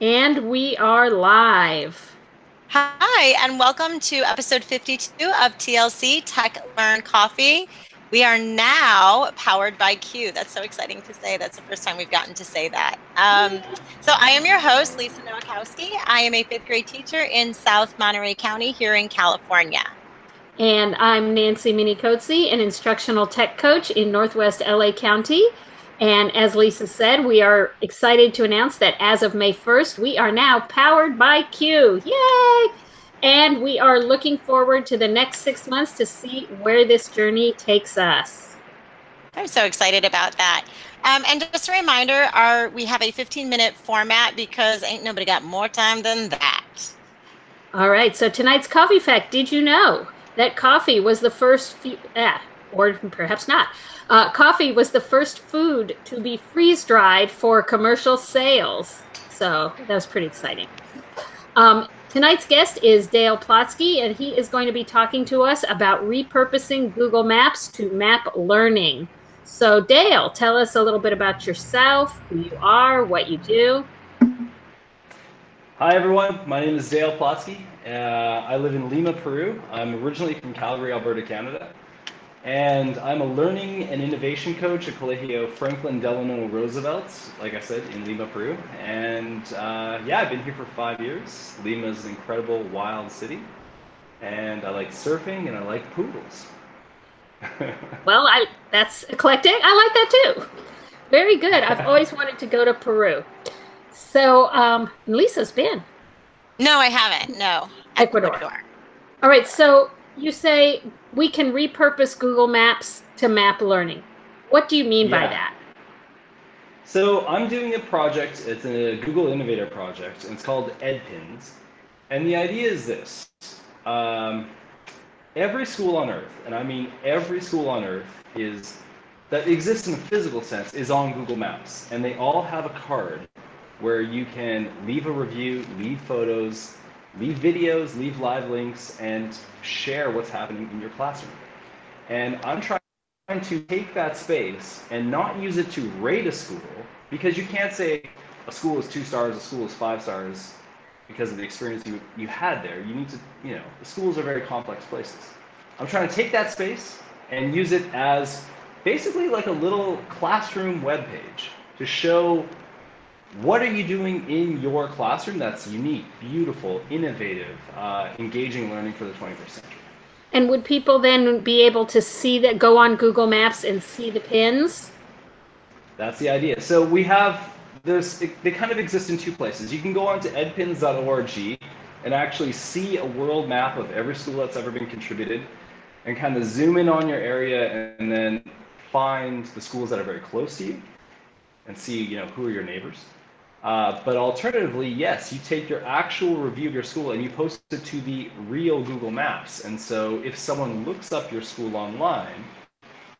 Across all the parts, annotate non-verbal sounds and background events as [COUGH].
And we are live. Hi, and welcome to episode 52 of TLC Tech Learn Coffee. We are now powered by CUE. That's so exciting to say. That's the first time we've gotten to say that. Um, so, I am your host, Lisa Nowakowski. I am a fifth grade teacher in South Monterey County here in California. And I'm Nancy Minicozzi, an instructional tech coach in Northwest LA County. And as Lisa said, we are excited to announce that as of May 1st, we are now powered by CUE. Yay! And we are looking forward to the next six months to see where this journey takes us. I'm so excited about that. Um, and just a reminder, our we have a 15 minute format because ain't nobody got more time than that. All right. So tonight's coffee fact: Did you know that coffee was the first, ah, or perhaps not, uh, coffee was the first food to be freeze dried for commercial sales. So that was pretty exciting. Um, tonight's guest is Dale Plotsky, and he is going to be talking to us about repurposing Google Maps to map learning. So, Dale, tell us a little bit about yourself, who you are, what you do. Hi, everyone. My name is Dale Plotsky. Uh, I live in Lima, Peru. I'm originally from Calgary, Alberta, Canada and I'm a learning and innovation coach at Colegio Franklin Delano Roosevelt, like I said, in Lima, Peru. And uh, yeah, I've been here for five years. Lima is an incredible, wild city, and I like surfing and I like poodles. [LAUGHS] well, I that's eclectic. I like that too. Very good. I've [LAUGHS] always wanted to go to Peru. So, um, Lisa's been. No, I haven't. No, Ecuador. Ecuador. All right. So you say we can repurpose Google Maps to map learning. What do you mean yeah. by that? So I'm doing a project, it's a Google Innovator project, and it's called EdPins. And the idea is this. Um, every school on earth, and I mean every school on earth is that exists in a physical sense is on Google Maps. And they all have a card where you can leave a review, leave photos, leave videos, leave live links, and share what's happening in your classroom. And I'm trying to take that space and not use it to rate a school because you can't say a school is two stars, a school is five stars because of the experience you, you had there. You need to, you know, schools are very complex places. I'm trying to take that space and use it as basically like a little classroom web page to show what are you doing in your classroom that's unique, beautiful, innovative, uh, engaging learning for the 21st century? And would people then be able to see that, go on Google Maps and see the pins? That's the idea. So we have, there's, they kind of exist in two places. You can go on to edpins.org and actually see a world map of every school that's ever been contributed and kind of zoom in on your area and then find the schools that are very close to you and see, you know, who are your neighbors. Uh, but alternatively, yes, you take your actual review of your school and you post it to the real Google Maps. And so if someone looks up your school online,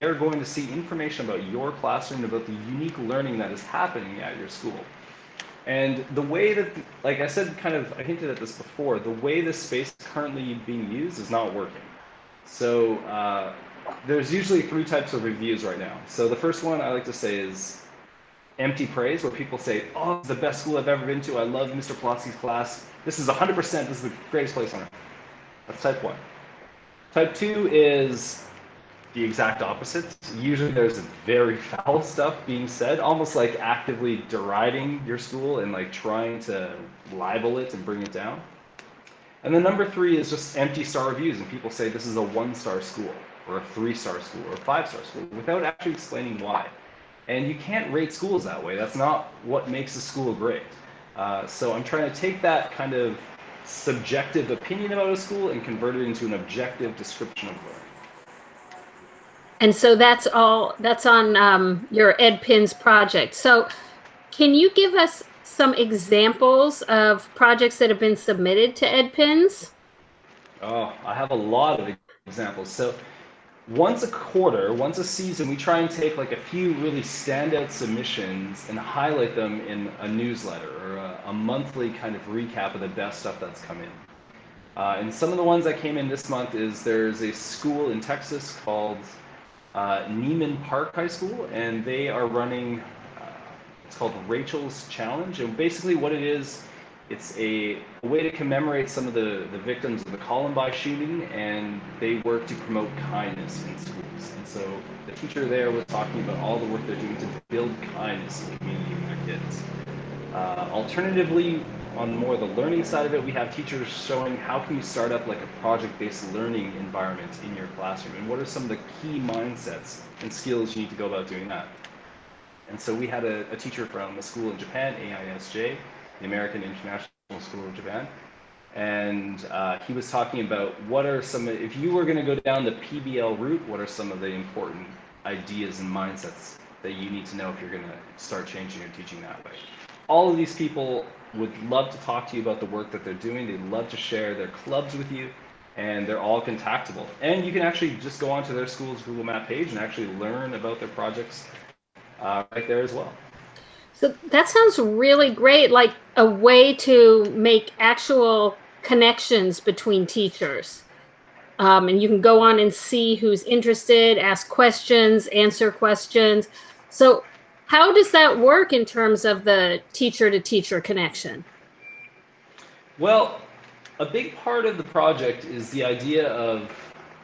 they're going to see information about your classroom, about the unique learning that is happening at your school. And the way that, like I said, kind of, I hinted at this before, the way this space currently being used is not working. So uh, there's usually three types of reviews right now. So the first one I like to say is empty praise where people say, oh, it's the best school I've ever been to. I love Mr. Plotsky's class. This is 100%, this is the greatest place on earth. That's type one. Type two is the exact opposite. Usually there's very foul stuff being said, almost like actively deriding your school and like trying to libel it and bring it down. And then number three is just empty star reviews, and people say this is a one star school, or a three star school, or a five star school, without actually explaining why. And you can't rate schools that way. That's not what makes a school great. Uh, so I'm trying to take that kind of subjective opinion about a school and convert it into an objective description of learning. And so that's all. That's on um, your EdPins project. So, can you give us some examples of projects that have been submitted to EdPins? Oh, I have a lot of examples. So, once a quarter, once a season, we try and take like a few really standout submissions and highlight them in a newsletter or a, a monthly kind of recap of the best stuff that's come in. Uh, and some of the ones that came in this month is there's a school in Texas called uh, Neiman Park High School, and they are running uh, It's called Rachel's Challenge, and basically what it is, it's a, a way to commemorate some of the, the victims of the Columbine shooting, and they work to promote kindness in schools. And so the teacher there was talking about all the work they're doing to build kindness in the community with their kids. Uh, alternatively, on more the learning side of it, we have teachers showing how can you start up like a project-based learning environment in your classroom, and what are some of the key mindsets and skills you need to go about doing that. And so we had a, a teacher from a school in Japan, AISJ, the American International School of Japan, and uh, he was talking about what are some, if you were going to go down the PBL route, what are some of the important ideas and mindsets that you need to know if you're going to start changing your teaching that way. All of these people would love to talk to you about the work that they're doing. They'd love to share their clubs with you, and they're all contactable. And you can actually just go onto their school's Google Map page and actually learn about their projects uh, right there as well. So that sounds really great, like a way to make actual connections between teachers. Um, and you can go on and see who's interested, ask questions, answer questions. So, how does that work in terms of the teacher to teacher connection? Well, a big part of the project is the idea of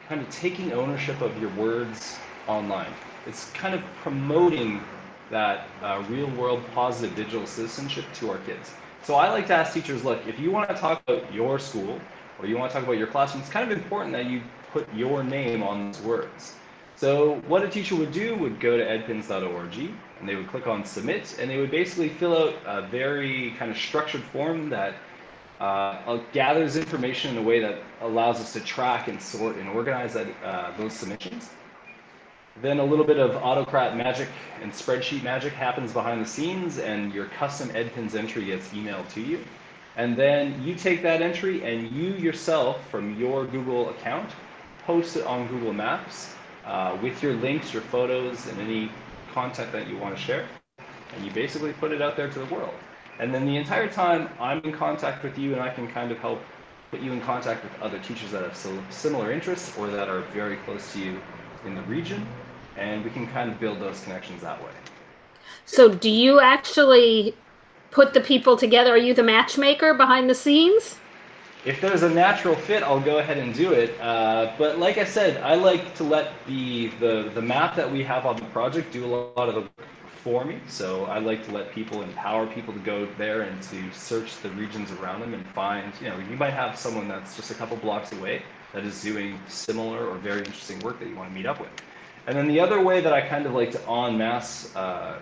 kind of taking ownership of your words online. It's kind of promoting that uh, real world positive digital citizenship to our kids. So I like to ask teachers, look, if you want to talk about your school or you want to talk about your classroom, it's kind of important that you put your name on those words. So what a teacher would do would go to edpins.org and they would click on submit and they would basically fill out a very kind of structured form that uh, gathers information in a way that allows us to track and sort and organize that, uh, those submissions. Then a little bit of autocrat magic and spreadsheet magic happens behind the scenes and your custom EdPins entry gets emailed to you. And then you take that entry and you yourself from your Google account post it on Google Maps uh, with your links, your photos, and any content that you want to share. And you basically put it out there to the world. And then the entire time I'm in contact with you and I can kind of help put you in contact with other teachers that have similar interests or that are very close to you in the region, and we can kind of build those connections that way. So, do you actually put the people together? Are you the matchmaker behind the scenes? If there's a natural fit, I'll go ahead and do it. Uh, but like I said, I like to let the, the the map that we have on the project do a lot of the work for me. So I like to let people empower people to go there and to search the regions around them and find, you know, you might have someone that's just a couple blocks away that is doing similar or very interesting work that you want to meet up with. And then the other way that I kind of like to en masse uh,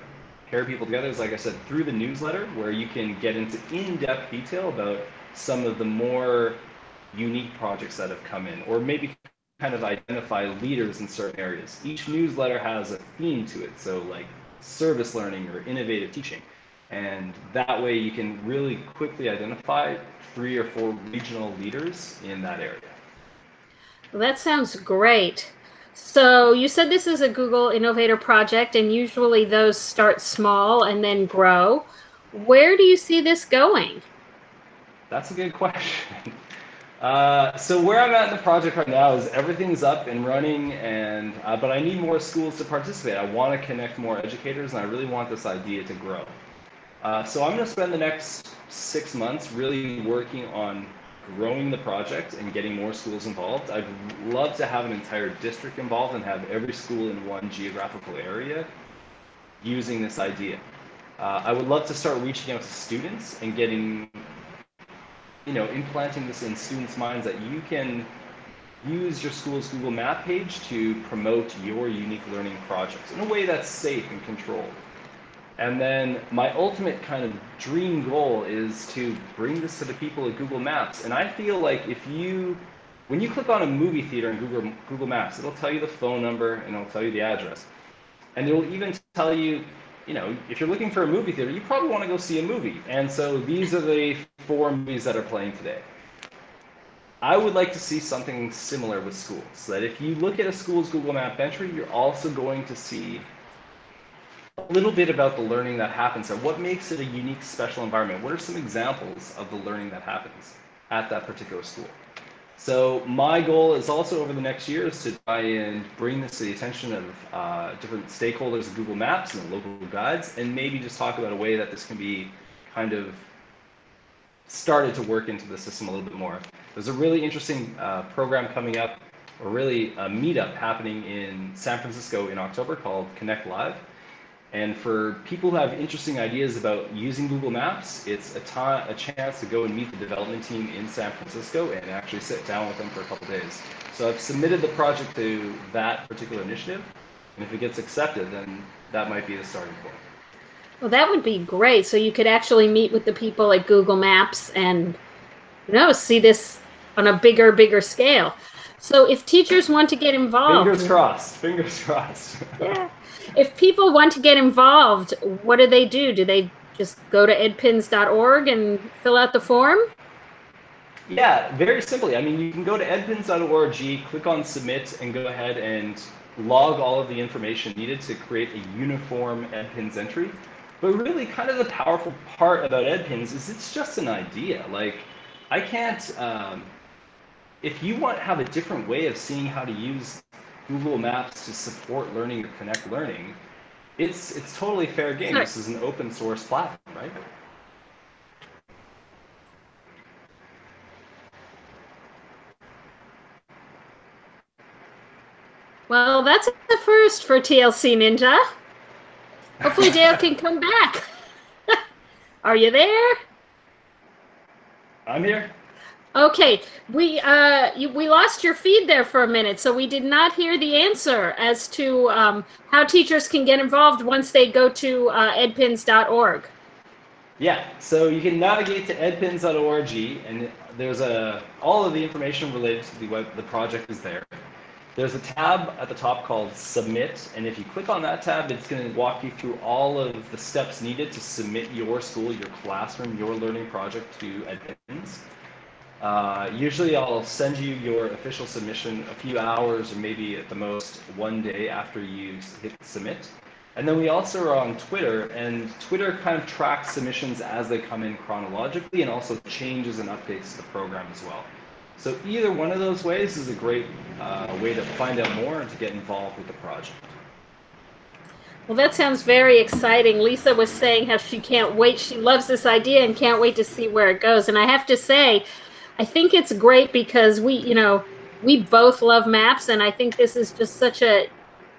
pair people together is, like I said, through the newsletter, where you can get into in depth detail about some of the more unique projects that have come in, or maybe kind of identify leaders in certain areas. Each newsletter has a theme to it, so like service learning or innovative teaching. And that way you can really quickly identify three or four regional leaders in that area. Well, that sounds great. So you said this is a Google Innovator project, and usually those start small and then grow. Where do you see this going? That's a good question. [LAUGHS] Uh, so where I'm at in the project right now is everything's up and running, and uh, but I need more schools to participate. I want to connect more educators, and I really want this idea to grow. Uh, so I'm going to spend the next six months really working on growing the project and getting more schools involved. I'd love to have an entire district involved and have every school in one geographical area using this idea. Uh, I would love to start reaching out to students and getting, you know, implanting this in students' minds that you can use your school's Google Map page to promote your unique learning projects in a way that's safe and controlled. And then my ultimate kind of dream goal is to bring this to the people at Google Maps. And I feel like if you, when you click on a movie theater in Google, Google Maps, it'll tell you the phone number and it'll tell you the address. And it'll even tell you, you know, if you're looking for a movie theater, you probably want to go see a movie. And so these are the four movies that are playing today. I would like to see something similar with schools. That if you look at a school's Google Map entry, you're also going to see a little bit about the learning that happens there. What makes it a unique, special environment? What are some examples of the learning that happens at that particular school? So my goal is also over the next year is to try and bring this to the attention of uh, different stakeholders of Google Maps and local guides, and maybe just talk about a way that this can be kind of started to work into the system a little bit more. There's a really interesting uh, program coming up, or really a meetup happening in San Francisco in October called Connect Live. And for people who have interesting ideas about using Google Maps, it's a, time, a chance to go and meet the development team in San Francisco and actually sit down with them for a couple days. So I've submitted the project to that particular initiative, and if it gets accepted, then that might be the starting point. Well, that would be great. So you could actually meet with the people at Google Maps and, you know, see this on a bigger, bigger scale. So if teachers want to get involved, fingers crossed. Fingers [LAUGHS] crossed. yeah if people want to get involved, what do they do? Do they just go to edpins.org and fill out the form? Yeah, very simply. I mean, you can go to edpins.org, click on submit, and go ahead and log all of the information needed to create a uniform edpins entry. But really, kind of the powerful part about edpins is it's just an idea. Like, I can't. Um, if you want to have a different way of seeing how to use Google Maps to support learning to connect learning, it's it's totally fair game. This is an open source platform, right? Well, that's the first for TLC Ninja. Hopefully Dale can come back. [LAUGHS] Are you there? I'm here. Okay, we uh, you, we lost your feed there for a minute, so we did not hear the answer as to um, how teachers can get involved once they go to uh, edpins.org. Yeah, so you can navigate to edpins.org, and there's a all of the information related to the web, the project is there. There's a tab at the top called Submit, and if you click on that tab, it's going to walk you through all of the steps needed to submit your school, your classroom, your learning project to Edpins. Uh, usually I'll send you your official submission a few hours or maybe at the most one day after you hit submit. And then we also are on Twitter, and Twitter kind of tracks submissions as they come in chronologically and also changes and updates the program as well. So either one of those ways is a great uh, way to find out more and to get involved with the project. Well, that sounds very exciting. Lisa was saying how she can't wait. She loves this idea and can't wait to see where it goes. And I have to say, I think it's great because we, you know, we both love maps, and I think this is just such a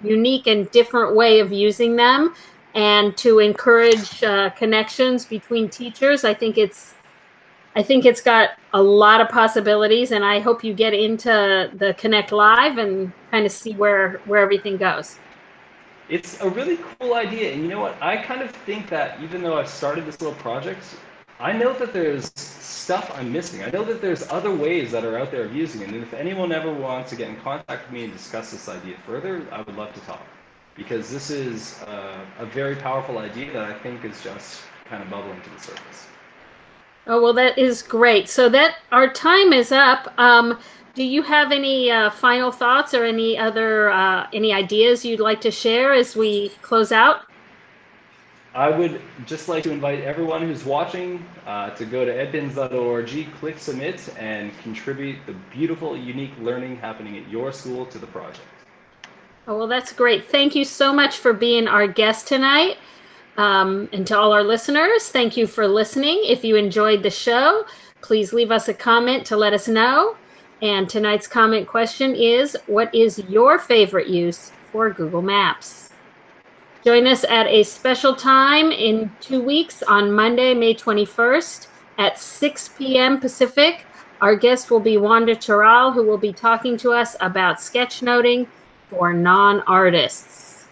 unique and different way of using them. And to encourage uh, connections between teachers, I think it's, I think it's got a lot of possibilities. And I hope you get into the Connect Live and kind of see where where everything goes. It's a really cool idea, and you know what? I kind of think that even though I've started this little project, I know that there's stuff I'm missing. I know that there's other ways that are out there of using it. And if anyone ever wants to get in contact with me and discuss this idea further, I would love to talk. Because this is uh, a very powerful idea that I think is just kind of bubbling to the surface. Oh, well, that is great. So that our time is up. Um, do you have any uh, final thoughts or any other uh, any ideas you'd like to share as we close out? I would just like to invite everyone who's watching uh, to go to edpins.org, click submit, and contribute the beautiful, unique learning happening at your school to the project. Oh, well, that's great. Thank you so much for being our guest tonight. Um, and to all our listeners, thank you for listening. If you enjoyed the show, please leave us a comment to let us know. And tonight's comment question is What is your favorite use for Google Maps? Join us at a special time in two weeks on Monday, May 21st at 6 p.m. Pacific. Our guest will be Wanda Terral, who will be talking to us about sketchnoting for non artists.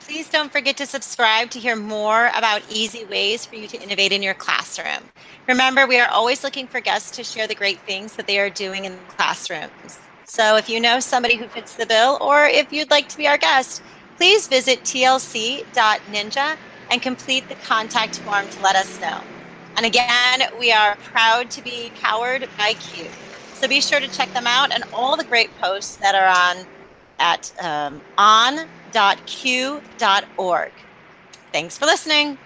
Please don't forget to subscribe to hear more about easy ways for you to innovate in your classroom. Remember, we are always looking for guests to share the great things that they are doing in classrooms. So if you know somebody who fits the bill, or if you'd like to be our guest, please visit tlc.ninja and complete the contact form to let us know. And again, we are proud to be powered by CUE. So be sure to check them out and all the great posts that are on at um, on.q.org. Thanks for listening.